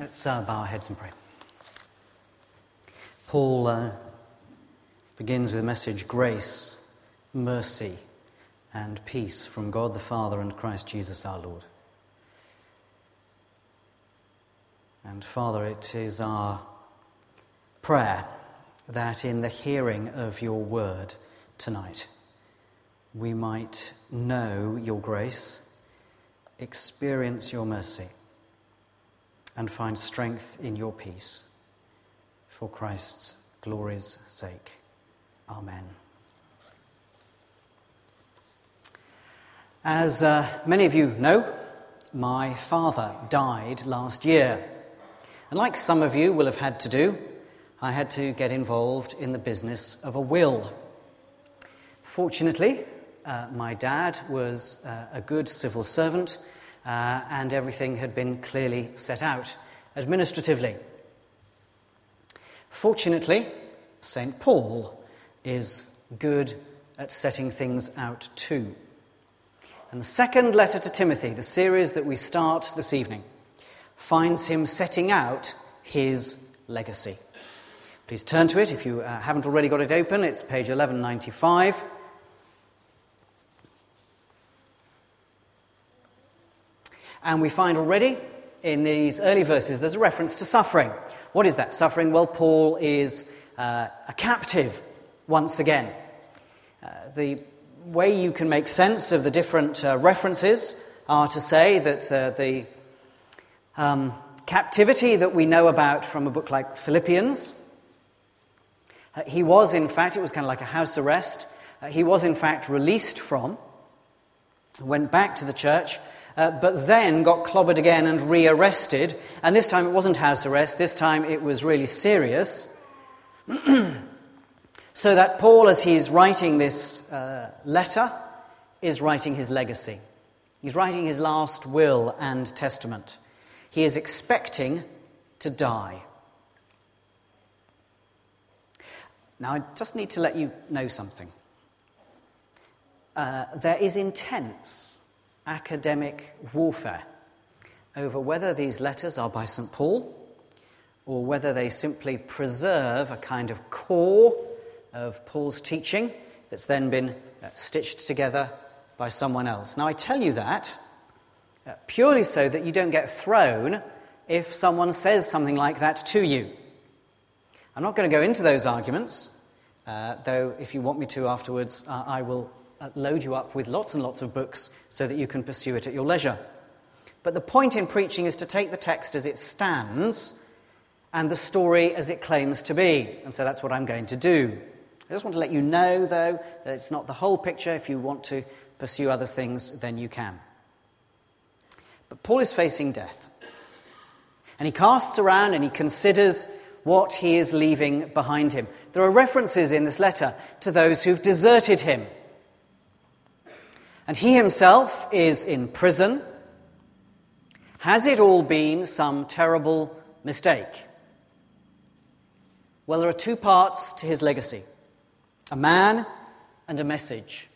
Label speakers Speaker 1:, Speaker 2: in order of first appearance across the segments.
Speaker 1: Let's uh, bow our heads and pray. Paul uh, begins with a message grace, mercy, and peace from God the Father and Christ Jesus our Lord. And Father, it is our prayer that in the hearing of your word tonight, we might know your grace, experience your mercy, and find strength in your peace for Christ's glory's sake. Amen. As uh, many of you know, my father died last year. And like some of you will have had to do, I had to get involved in the business of a will. Fortunately, uh, my dad was uh, a good civil servant uh, and everything had been clearly set out administratively. Fortunately, St. Paul is good at setting things out too. And the second letter to Timothy, the series that we start this evening, finds him setting out his legacy. Please turn to it if you uh, haven't already got it open. It's page 1195. And we find already in these early verses there's a reference to suffering. What is that suffering? Well, Paul is uh, a captive once again. Uh, the way you can make sense of the different uh, references are to say that uh, the um, captivity that we know about from a book like Philippians, uh, he was, in fact, it was kind of like a house arrest. Uh, he was, in fact, released from, went back to the church, uh, but then got clobbered again and rearrested. And this time it wasn't house arrest, this time it was really serious. so that Paul, as he's writing this uh, letter, is writing his legacy. He's writing his last will and testament. He is expecting to die. Now, I just need to let you know something. Uh, there is intense academic warfare over whether these letters are by St. Paul or whether they simply preserve a kind of core of Paul's teaching that's then been uh, stitched together by someone else. Now, I tell you that uh, purely so that you don't get thrown if someone says something like that to you. I'm not going to go into those arguments, uh, though, if you want me to afterwards, I will Uh, load you up with lots and lots of books so that you can pursue it at your leisure. But the point in preaching is to take the text as it stands and the story as it claims to be. And so that's what I'm going to do. I just want to let you know, though, that it's not the whole picture. If you want to pursue other things, then you can. But Paul is facing death. And he casts around and he considers what he is leaving behind him. There are references in this letter to those who've deserted him. And he himself is in prison. Has it all been some terrible mistake? Well, there are two parts to his legacy a man and a message.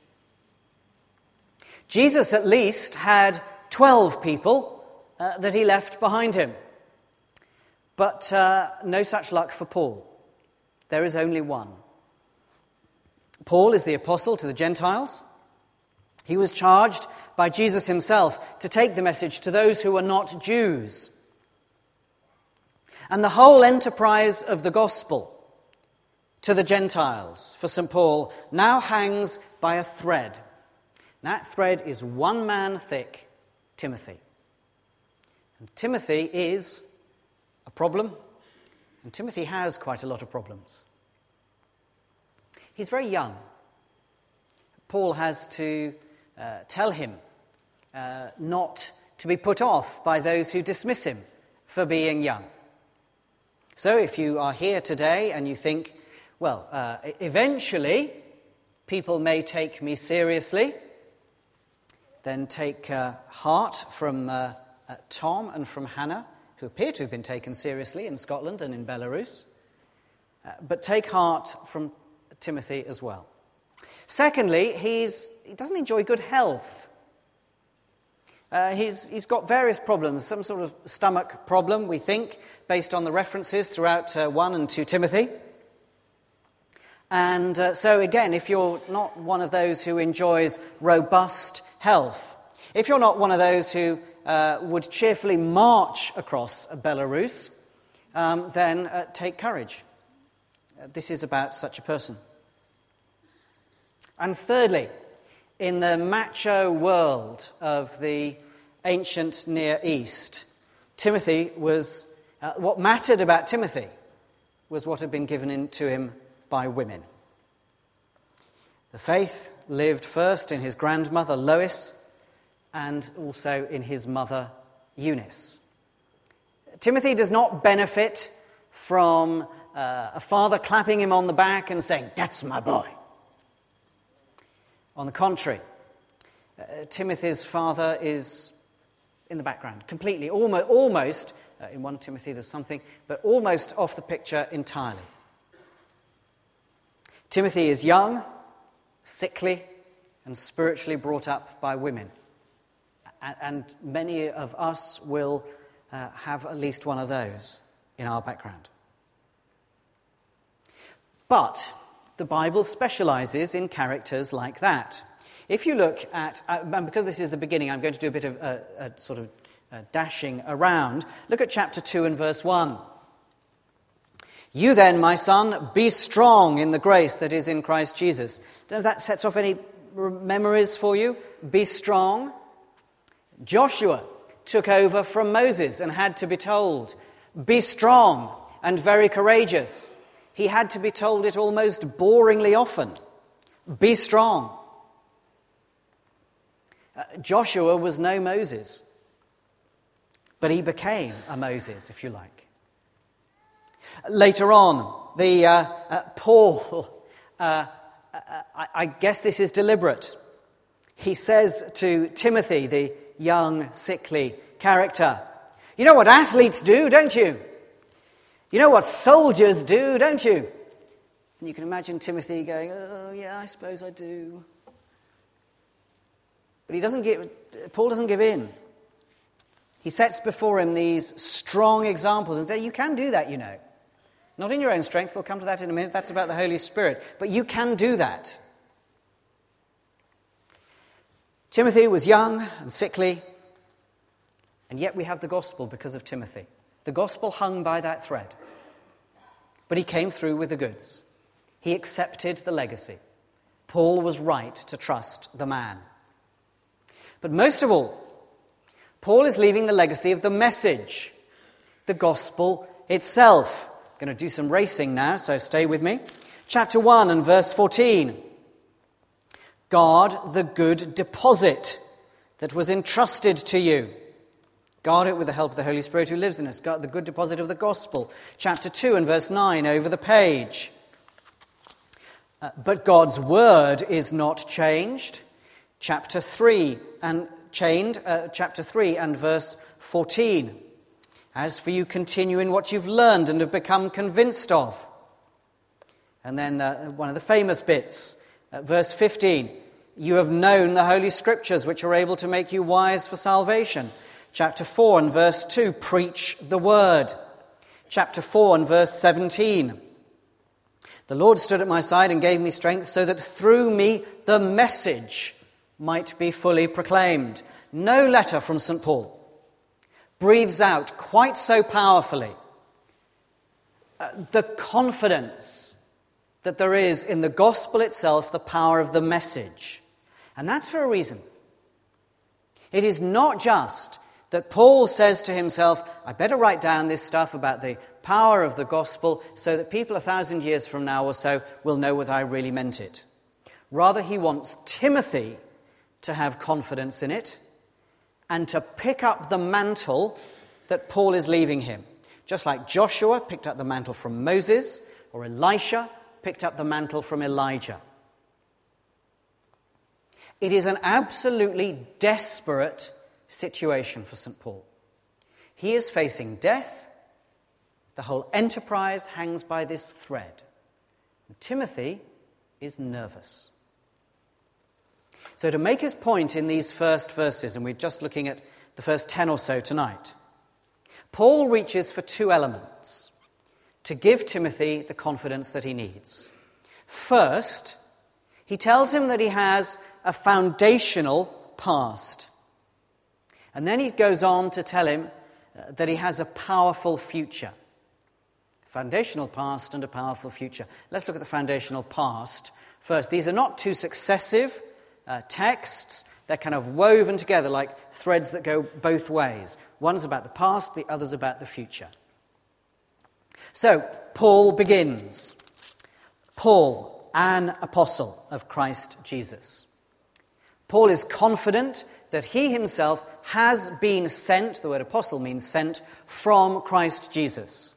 Speaker 1: Jesus, at least, had 12 people uh, that he left behind him. But uh, no such luck for Paul. There is only one. Paul is the apostle to the Gentiles. He was charged by Jesus himself to take the message to those who were not Jews. And the whole enterprise of the gospel to the Gentiles for St. Paul now hangs by a thread. That thread is one man thick Timothy. And Timothy is a problem, and Timothy has quite a lot of problems. He's very young. Paul has to uh, tell him uh, not to be put off by those who dismiss him for being young. So if you are here today and you think, well, uh, eventually people may take me seriously, then take uh, heart from uh, uh, Tom and from Hannah, who appear to have been taken seriously in Scotland and in Belarus. but take heart from Timothy as well. Secondly, he's, he doesn't enjoy good health. Uh, he's, he's got various problems, some sort of stomach problem, we think, based on the references throughout uh, 1 and 2 Timothy. And uh, so, again, if you're not one of those who enjoys robust health, if you're not one of those who uh, would cheerfully march across Belarus, um, then uh, take courage. Uh, this is about such a person. And thirdly, in the macho world of the ancient Near East, Timothy was, uh, what mattered about Timothy was what had been given in, to him by women. The faith lived first in his grandmother Lois and also in his mother Eunice. Timothy does not benefit from uh, a father clapping him on the back and saying, That's my boy. On the contrary, uh, Timothy's father is in the background, completely, almost, almost uh, in 1 Timothy there's something, but almost off the picture entirely. Timothy is young, sickly, and spiritually brought up by women. And many of us will uh, have at least one of those in our background. But the Bible specializes in characters like that. If you look at, uh, and because this is the beginning, I'm going to do a bit of a, a sort of uh, dashing around. Look at chapter 2 and verse 1. You then, my son, be strong in the grace that is in Christ Jesus. Don't know if that sets off any memories for you. Be strong. Joshua took over from Moses and had to be told, Be strong and very courageous. He had to be told it almost boringly often Be strong. Uh, Joshua was no Moses, but he became a Moses, if you like. Later on, the uh, uh, Paul, uh, uh, I, I guess this is deliberate. He says to Timothy, the young, sickly character, You know what athletes do, don't you? You know what soldiers do, don't you? And you can imagine Timothy going, Oh, yeah, I suppose I do. But he doesn't give, Paul doesn't give in. He sets before him these strong examples and says, You can do that, you know. Not in your own strength, we'll come to that in a minute. That's about the Holy Spirit. But you can do that. Timothy was young and sickly, and yet we have the gospel because of Timothy. The gospel hung by that thread. But he came through with the goods. He accepted the legacy. Paul was right to trust the man. But most of all, Paul is leaving the legacy of the message, the gospel itself. I'm going to do some racing now, so stay with me. Chapter 1 and verse 14. Guard the good deposit that was entrusted to you. Guard it with the help of the Holy Spirit who lives in us. Guard the good deposit of the gospel. Chapter 2 and verse 9 over the page. Uh, but God's word is not changed. Chapter 3 and chained, uh, chapter 3 and verse 14. As for you, continue in what you've learned and have become convinced of. And then uh, one of the famous bits, uh, verse 15. You have known the Holy Scriptures, which are able to make you wise for salvation. Chapter 4 and verse 2, preach the word. Chapter 4 and verse 17. The Lord stood at my side and gave me strength so that through me the message might be fully proclaimed. No letter from St. Paul breathes out quite so powerfully uh, the confidence that there is in the gospel itself, the power of the message. And that's for a reason. It is not just that Paul says to himself, I better write down this stuff about the power of the gospel so that people a thousand years from now or so will know what I really meant it. Rather, he wants Timothy to have confidence in it and to pick up the mantle that Paul is leaving him. Just like Joshua picked up the mantle from Moses, or Elisha picked up the mantle from Elijah. It is an absolutely desperate situation for St. Paul. He is facing death. The whole enterprise hangs by this thread. And Timothy is nervous. So, to make his point in these first verses, and we're just looking at the first 10 or so tonight, Paul reaches for two elements to give Timothy the confidence that he needs. First, he tells him that he has a foundational past. And then he goes on to tell him uh, that he has a powerful future. Foundational past and a powerful future. Let's look at the foundational past first. These are not two successive uh, texts, they're kind of woven together like threads that go both ways. One's about the past, the other's about the future. So, Paul begins. Paul, an apostle of Christ Jesus. Paul is confident that he himself has been sent, the word apostle means sent, from Christ Jesus.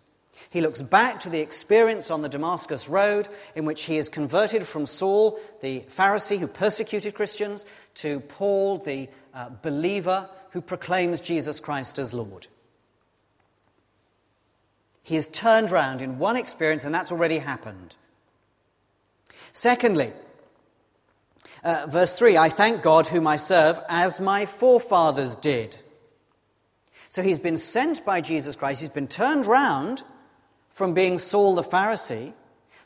Speaker 1: He looks back to the experience on the Damascus Road in which he is converted from Saul, the Pharisee who persecuted Christians, to Paul, the uh, believer who proclaims Jesus Christ as Lord. He has turned round in one experience, and that's already happened. Secondly, uh, verse 3 I thank God whom I serve as my forefathers did. So he's been sent by Jesus Christ, he's been turned round from being Saul the Pharisee.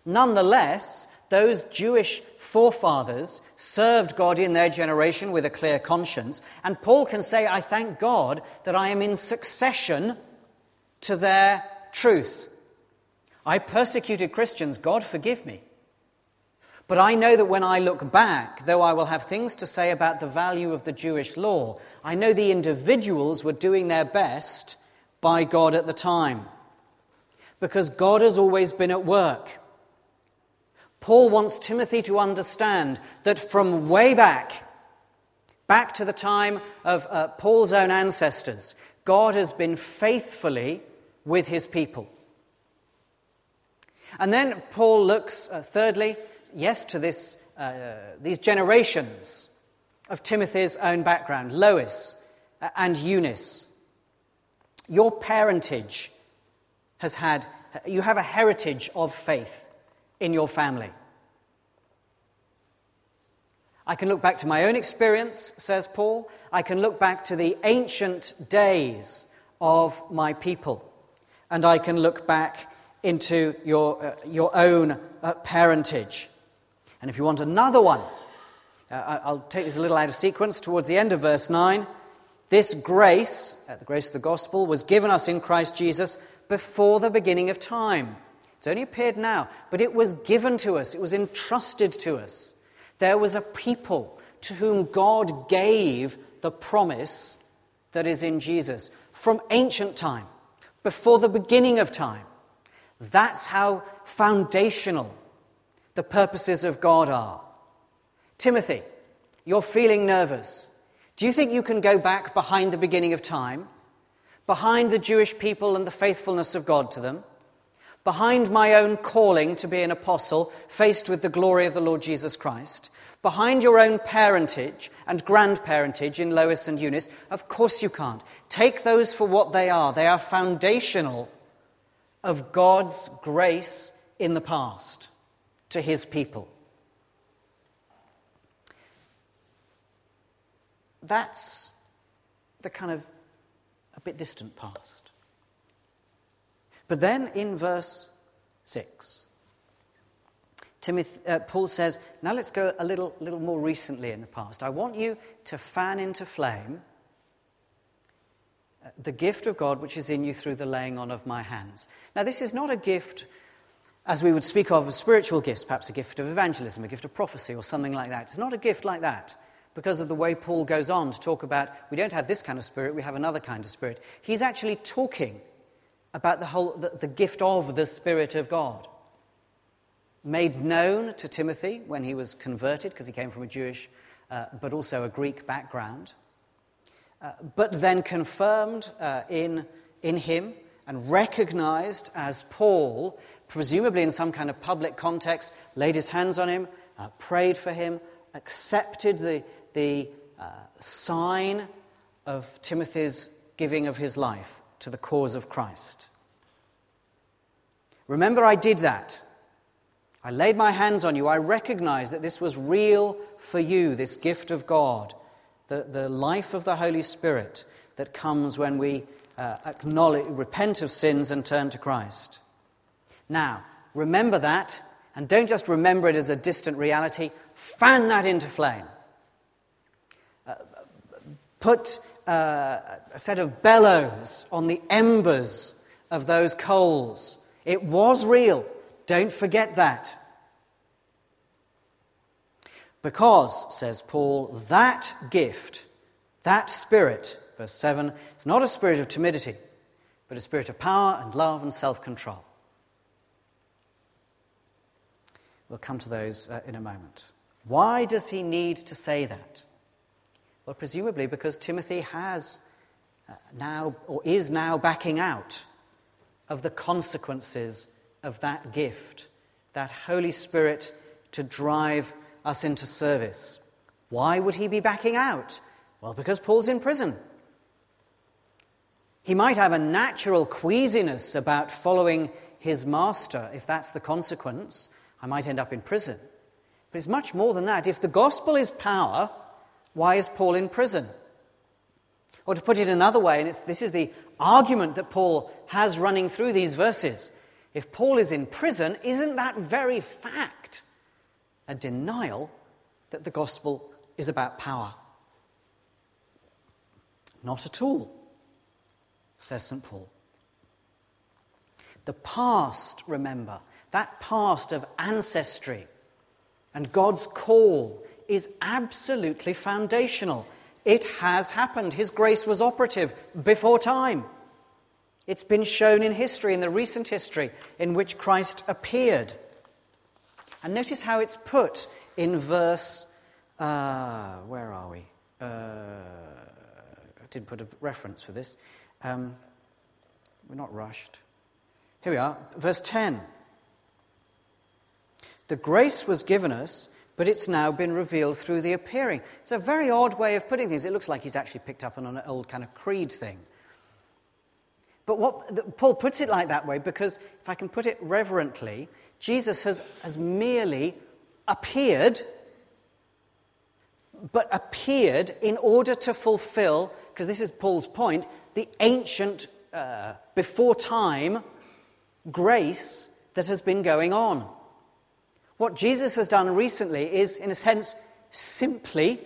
Speaker 1: Nonetheless, those Jewish forefathers served God in their generation with a clear conscience. And Paul can say, I thank God that I am in succession to their truth. I persecuted Christians, God forgive me. But I know that when I look back, though I will have things to say about the value of the Jewish law, I know the individuals were doing their best by God at the time because God has always been at work. Paul wants Timothy to understand that from way back, back to the time of uh, Paul's own ancestors, God has been faithfully with his people. And then Paul looks, uh, thirdly, yes, to this, uh, these generations of Timothy's own background Lois uh, and Eunice. Your parentage has had, you have a heritage of faith in your family. I can look back to my own experience, says Paul. I can look back to the ancient days of my people. And I can look back into your, uh, your own uh, parentage. And if you want another one, uh, I'll take this a little out of sequence towards the end of verse 9. This grace, uh, the grace of the gospel, was given us in Christ Jesus before the beginning of time. It's only appeared now, but it was given to us, it was entrusted to us. There was a people to whom God gave the promise that is in Jesus from ancient time, before the beginning of time. That's how foundational the purposes of God are. Timothy, you're feeling nervous. Do you think you can go back behind the beginning of time? behind the Jewish people and the faithfulness of God to them, behind my own calling to be an apostle faced with the glory of the Lord Jesus Christ, behind your own parentage and grandparentage in Lois and Eunice, of course you can't. Take those for what they are. They are foundational of God's grace in the past to his people. That's the kind of a bit distant past. But then in verse 6, Timothy, uh, Paul says, Now let's go a little, little more recently in the past. I want you to fan into flame uh, the gift of God which is in you through the laying on of my hands. Now, this is not a gift as we would speak of as spiritual gifts, perhaps a gift of evangelism, a gift of prophecy, or something like that. It's not a gift like that because of the way Paul goes on to talk about we don't have this kind of spirit, we have another kind of spirit. He's actually talking about the whole the, the gift of the Spirit of God. Made known to Timothy when he was converted, because he came from a Jewish uh, but also a Greek background, uh, but then confirmed uh, in, in him and recognized as Paul, presumably in some kind of public context, laid his hands on him, uh, prayed for him, accepted the, the uh, sign of Timothy's giving of his life to the cause of Christ. Remember, I did that. I laid my hands on you. I recognized that this was real for you, this gift of God, the, the life of the Holy Spirit that comes when we uh, acknowledge, repent of sins and turn to Christ. Now, remember that, and don't just remember it as a distant reality, fan that into flame. Uh, put uh, a set of bellows on the embers of those coals. It was real. Don't forget that. Because, says Paul, that gift, that spirit, verse 7, is not a spirit of timidity, but a spirit of power and love and self control. We'll come to those uh, in a moment. Why does he need to say that? Well, presumably because Timothy has uh, now, or is now, backing out of the consequences of that gift, that Holy Spirit to drive us into service. Why would he be backing out? Well, because Paul's in prison. He might have a natural queasiness about following his master. If that's the consequence, I might end up in prison. But it's much more than that. If the gospel is power, why is Paul in prison? Or to put it another way, and this is the argument that Paul has running through these verses. If Paul is in prison, isn't that very fact a denial that the gospel is about power? Not at all, says St. Paul. The past, remember, that past of ancestry and God's call is absolutely foundational. It has happened. His grace was operative before time. It's been shown in history, in the recent history in which Christ appeared. And notice how it's put in verse. Uh, where are we? Uh, I didn't put a reference for this. Um, we're not rushed. Here we are, verse 10. The grace was given us but it's now been revealed through the appearing. It's a very odd way of putting things. It looks like he's actually picked up on an old kind of creed thing. But what, Paul puts it like that way because, if I can put it reverently, Jesus has, has merely appeared, but appeared in order to fulfill, because this is Paul's point, the ancient, uh, before time grace that has been going on. What Jesus has done recently is, in a sense, simply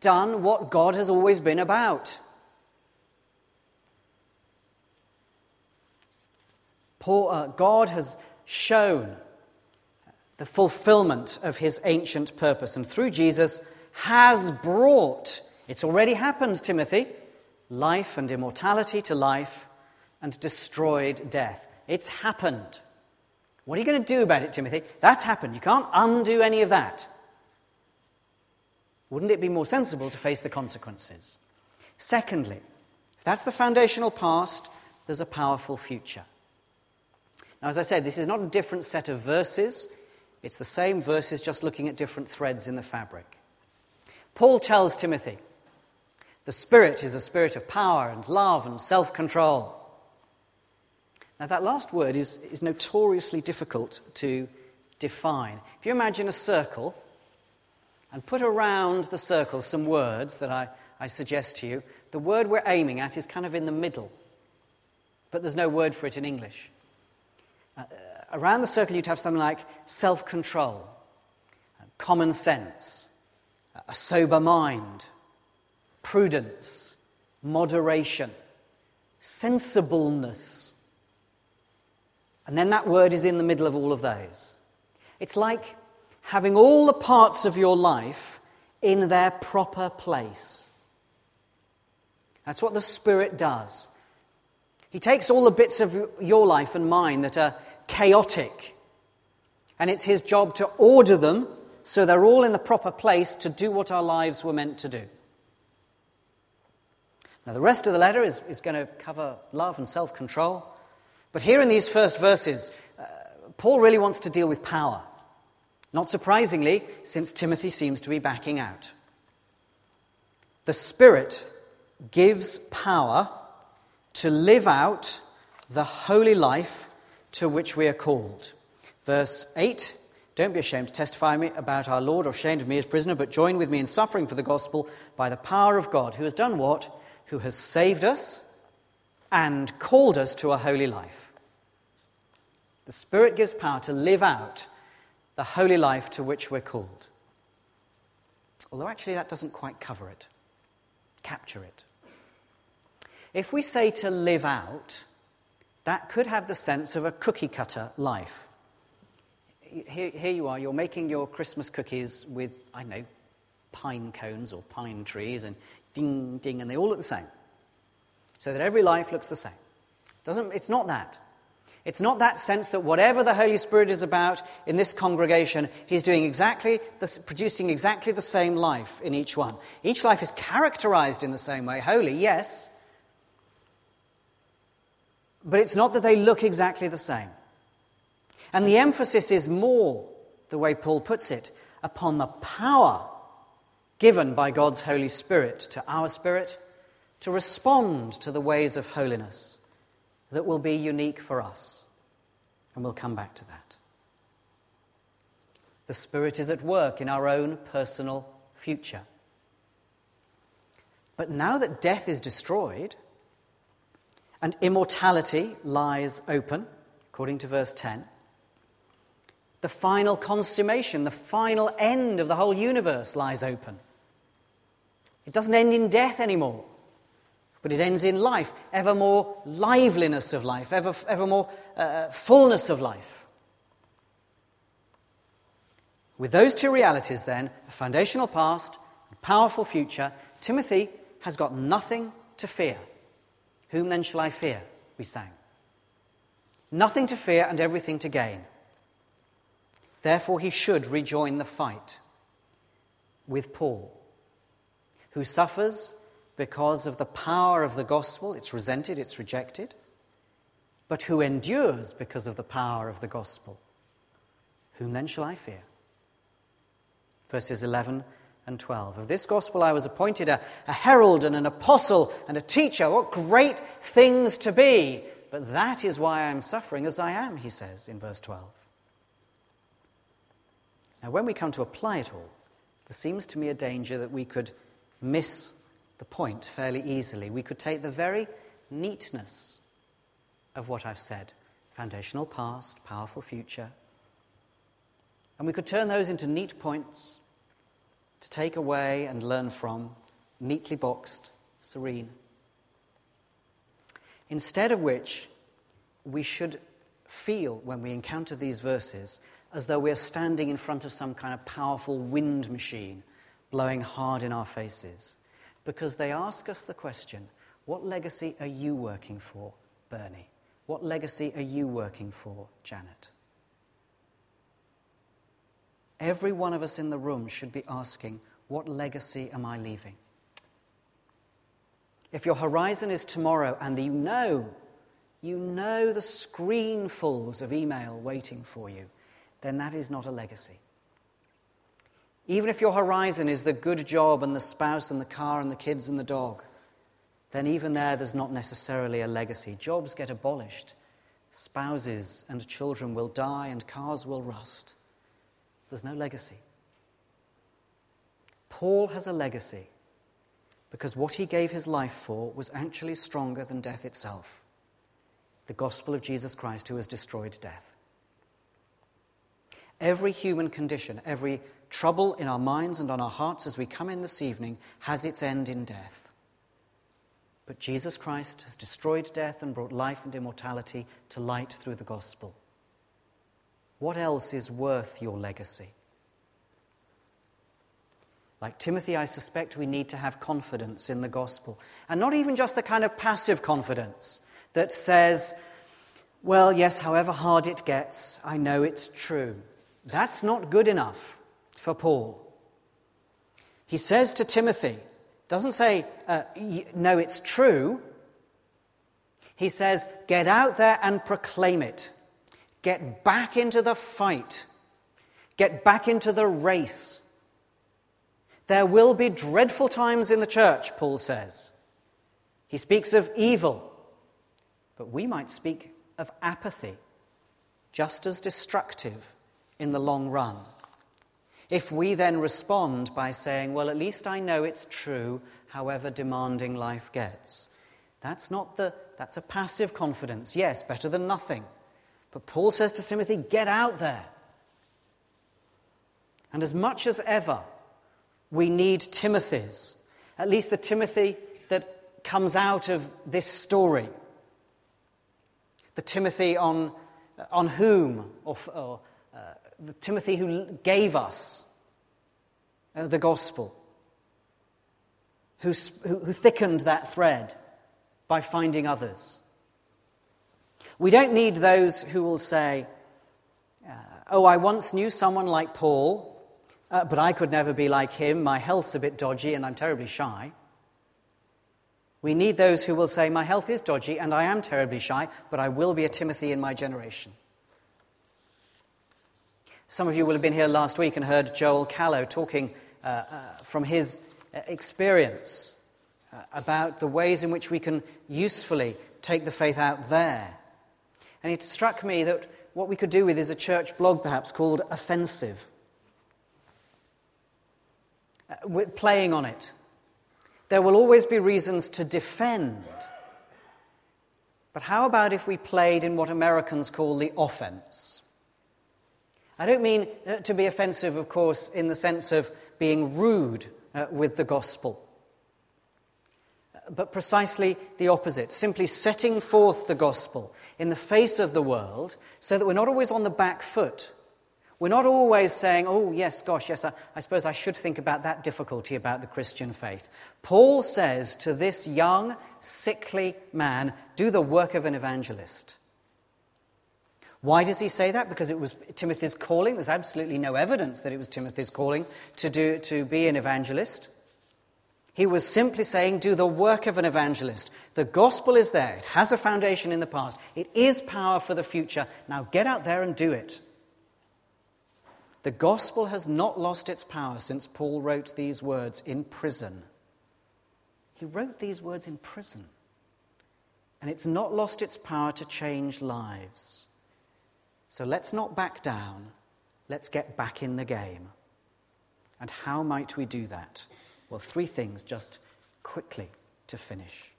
Speaker 1: done what God has always been about. Paul, uh, God has shown the fulfillment of his ancient purpose, and through Jesus has brought, it's already happened, Timothy, life and immortality to life and destroyed death. It's happened. What are you going to do about it, Timothy? That's happened. You can't undo any of that. Wouldn't it be more sensible to face the consequences? Secondly, if that's the foundational past, there's a powerful future. Now, as I said, this is not a different set of verses, it's the same verses, just looking at different threads in the fabric. Paul tells Timothy the Spirit is a spirit of power and love and self control. Now, that last word is, is notoriously difficult to define. If you imagine a circle and put around the circle some words that I, I suggest to you, the word we're aiming at is kind of in the middle, but there's no word for it in English. Uh, uh around the circle, you'd have something like self control, uh, common sense, uh, a sober mind, prudence, moderation, sensibleness and then that word is in the middle of all of those. It's like having all the parts of your life in their proper place. That's what the Spirit does. He takes all the bits of your life and mine that are chaotic, and it's His job to order them so they're all in the proper place to do what our lives were meant to do. Now, the rest of the letter is, is going to cover love and self control. But here in these first verses, uh, Paul really wants to deal with power. Not surprisingly, since Timothy seems to be backing out. The Spirit gives power to live out the holy life to which we are called. Verse 8 Don't be ashamed to testify me about our Lord or ashamed of me as prisoner, but join with me in suffering for the gospel by the power of God, who has done what? Who has saved us and called us to a holy life. The Spirit gives power to live out the holy life to which we're called. Although actually that doesn't quite cover it, capture it. If we say to live out, that could have the sense of a cookie cutter life. Here, here, you are, you're making your Christmas cookies with, I know, pine cones or pine trees, and ding, ding, and they all look the same. So that every life looks the same. Doesn't, it's not that. It's not that sense that whatever the Holy Spirit is about in this congregation, He's doing exactly, the, producing exactly the same life in each one. Each life is characterized in the same way. Holy, yes, but it's not that they look exactly the same. And the emphasis is more, the way Paul puts it, upon the power given by God's Holy Spirit to our spirit to respond to the ways of holiness that will be unique for us. And we'll come back to that. The Spirit is at work in our own personal future. But now that death is destroyed, and immortality lies open, according to verse 10. The final consummation, the final end of the whole universe lies open. It doesn't end in death anymore, but it ends in life, ever more liveliness of life, ever, ever more uh, fullness of life. With those two realities, then, a foundational past, a powerful future, Timothy has got nothing to fear. Whom then shall I fear? We sang. Nothing to fear and everything to gain. Therefore, he should rejoin the fight with Paul, who suffers because of the power of the gospel. It's resented, it's rejected, but who endures because of the power of the gospel. Whom then shall I fear? Verses 11 and 12. Of this gospel I was appointed a, a herald and an apostle and a teacher. What great things to be! But that is why I am suffering as I am, he says in verse 12. Now, when we come to apply it all, there seems to me a danger that we could miss the point fairly easily. We could take the very neatness of what I've said foundational past, powerful future and we could turn those into neat points to take away and learn from, neatly boxed, serene. Instead of which, we should feel when we encounter these verses as though we're standing in front of some kind of powerful wind machine blowing hard in our faces. Because they ask us the question what legacy are you working for, Bernie? What legacy are you working for, Janet? Every one of us in the room should be asking, What legacy am I leaving? If your horizon is tomorrow and you know, you know the screenfuls of email waiting for you, then that is not a legacy. Even if your horizon is the good job and the spouse and the car and the kids and the dog, then even there, there's not necessarily a legacy. Jobs get abolished, spouses and children will die, and cars will rust. There's no legacy. Paul has a legacy because what he gave his life for was actually stronger than death itself the gospel of Jesus Christ who has destroyed death. Every human condition, every trouble in our minds and on our hearts as we come in this evening has its end in death. But Jesus Christ has destroyed death and brought life and immortality to light through the gospel. What else is worth your legacy? Like Timothy, I suspect we need to have confidence in the gospel. And not even just the kind of passive confidence that says, well, yes, however hard it gets, I know it's true. That's not good enough for Paul. He says to Timothy, doesn't say, uh, no, it's true. He says, get out there and proclaim it. Get back into the fight. Get back into the race. There will be dreadful times in the church, Paul says. He speaks of evil, but we might speak of apathy, just as destructive in the long run. If we then respond by saying, Well, at least I know it's true, however demanding life gets, that's not the, that's a passive confidence. Yes, better than nothing. But Paul says to Timothy, Get out there. And as much as ever, we need Timothy's, at least the Timothy that comes out of this story. The Timothy on, on whom, or, or Timothy who gave us uh, the gospel, who, who thickened that thread by finding others. We don't need those who will say, uh, Oh, I once knew someone like Paul uh, but I could never be like him. My health's a bit dodgy and I'm terribly shy. We need those who will say, My health is dodgy and I am terribly shy, but I will be a Timothy in my generation. Some of you will have been here last week and heard Joel Callow talking uh, uh, from his uh, experience uh, about the ways in which we can usefully take the faith out there. And it struck me that what we could do with is a church blog perhaps called Offensive. Uh, playing on it. There will always be reasons to defend. But how about if we played in what Americans call the offense? I don't mean uh, to be offensive, of course, in the sense of being rude uh, with the gospel, but precisely the opposite, simply setting forth the gospel in the face of the world so that we're not always on the back foot we're not always saying, oh, yes, gosh, yes, I, I, suppose I should think about that difficulty about the Christian faith. Paul says to this young, sickly man, do the work of an evangelist. Why does he say that? Because it was Timothy's calling. There's absolutely no evidence that it was Timothy's calling to, do, to be an evangelist. He was simply saying, do the work of an evangelist. The gospel is there, it has a foundation in the past, it is power for the future. Now get out there and do it. The gospel has not lost its power since Paul wrote these words in prison. He wrote these words in prison. And it's not lost its power to change lives. So let's not back down. Let's get back in the game. And how might we do that? Well, three things just quickly to finish.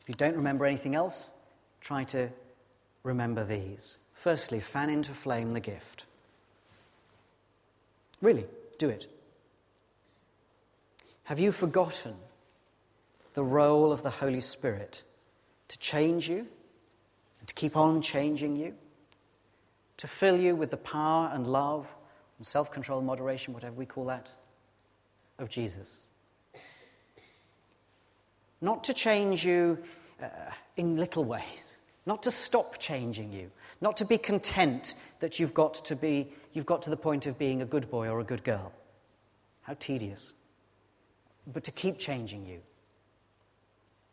Speaker 1: If you don't remember anything else, try to remember these. Firstly, fan into flame the gift. Really, do it. Have you forgotten the role of the Holy Spirit to change you and to keep on changing you? To fill you with the power and love and self control, moderation, whatever we call that, of Jesus. Not to change you uh, in little ways, not to stop changing you, not to be content that you've got to be you've got to the point of being a good boy or a good girl. How tedious. But to keep changing you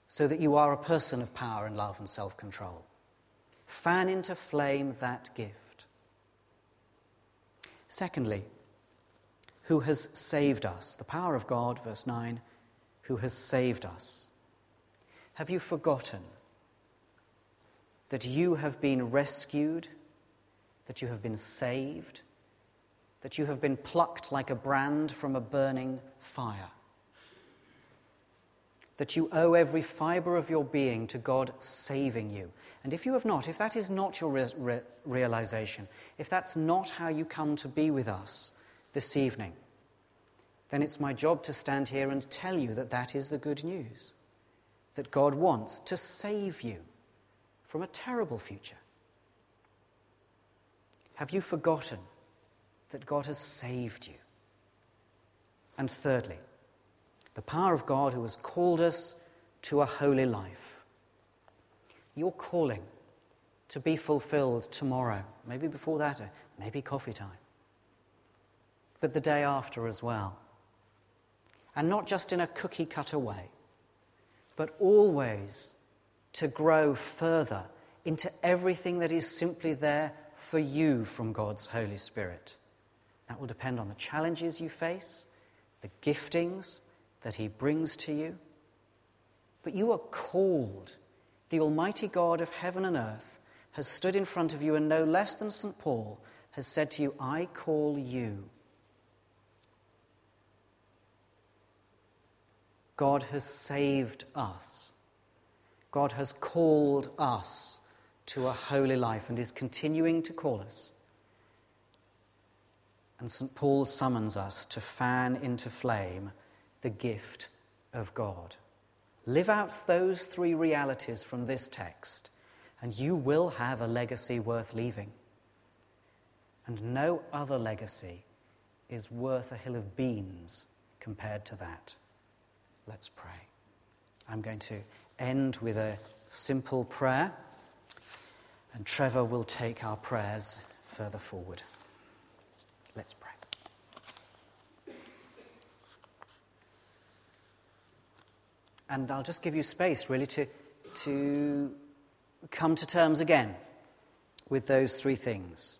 Speaker 1: so that you are a person of power and love and self control. Fan into flame that gift. Secondly, who has saved us? The power of God, verse 9, who has saved us. Have you forgotten that you have been rescued that you have been saved, that you have been plucked like a brand from a burning fire, that you owe every fiber of your being to God saving you. And if you have not, if that is not your re- re- realization, if that's not how you come to be with us this evening, then it's my job to stand here and tell you that that is the good news. That God wants to save you from a terrible future. Have you forgotten that God has saved you? And thirdly, the power of God who has called us to a holy life. Your calling to be fulfilled tomorrow, maybe before that, uh, maybe coffee time, but the day after as well. And not just in a cookie cutter way, but always to grow further into everything that is simply there for you from God's Holy Spirit. That will depend on the challenges you face, the giftings that He brings to you. But you are called. The Almighty God of heaven and earth has stood in front of you, and no less than St. Paul has said to you, I call you. God has saved us. God has called us to a holy life and is continuing to call us. And St. Paul summons us to fan into flame the gift of God. Live out those three realities from this text, and you will have a legacy worth leaving. And no other legacy is worth a hill of beans compared to that. Let's pray. I'm going to end with a simple prayer, and Trevor will take our prayers further forward. Let's pray. And I'll just give you space, really, to, to come to terms again with those three things.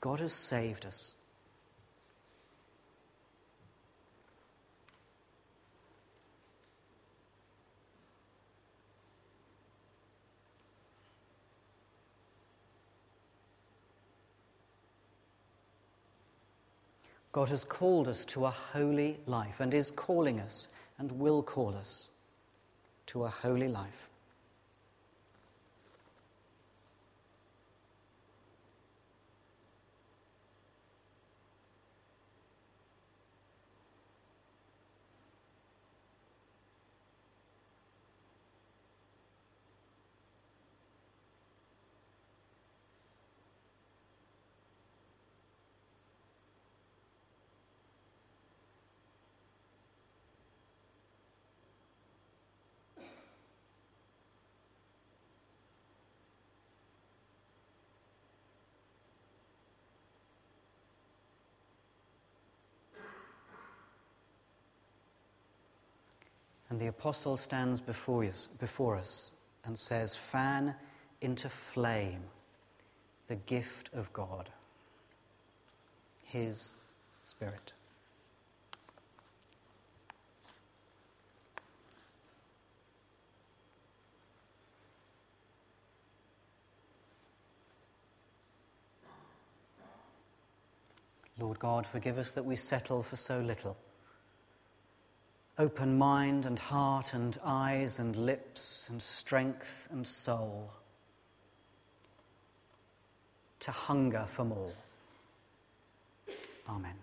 Speaker 1: God has saved us. God has called us to a holy life and is calling us and will call us to a holy life. And the apostle stands before us, before us and says, Fan into flame the gift of God, His Spirit. Lord God, forgive us that we settle for so little open mind and heart and eyes and lips and strength and soul to hunger for more. Amen.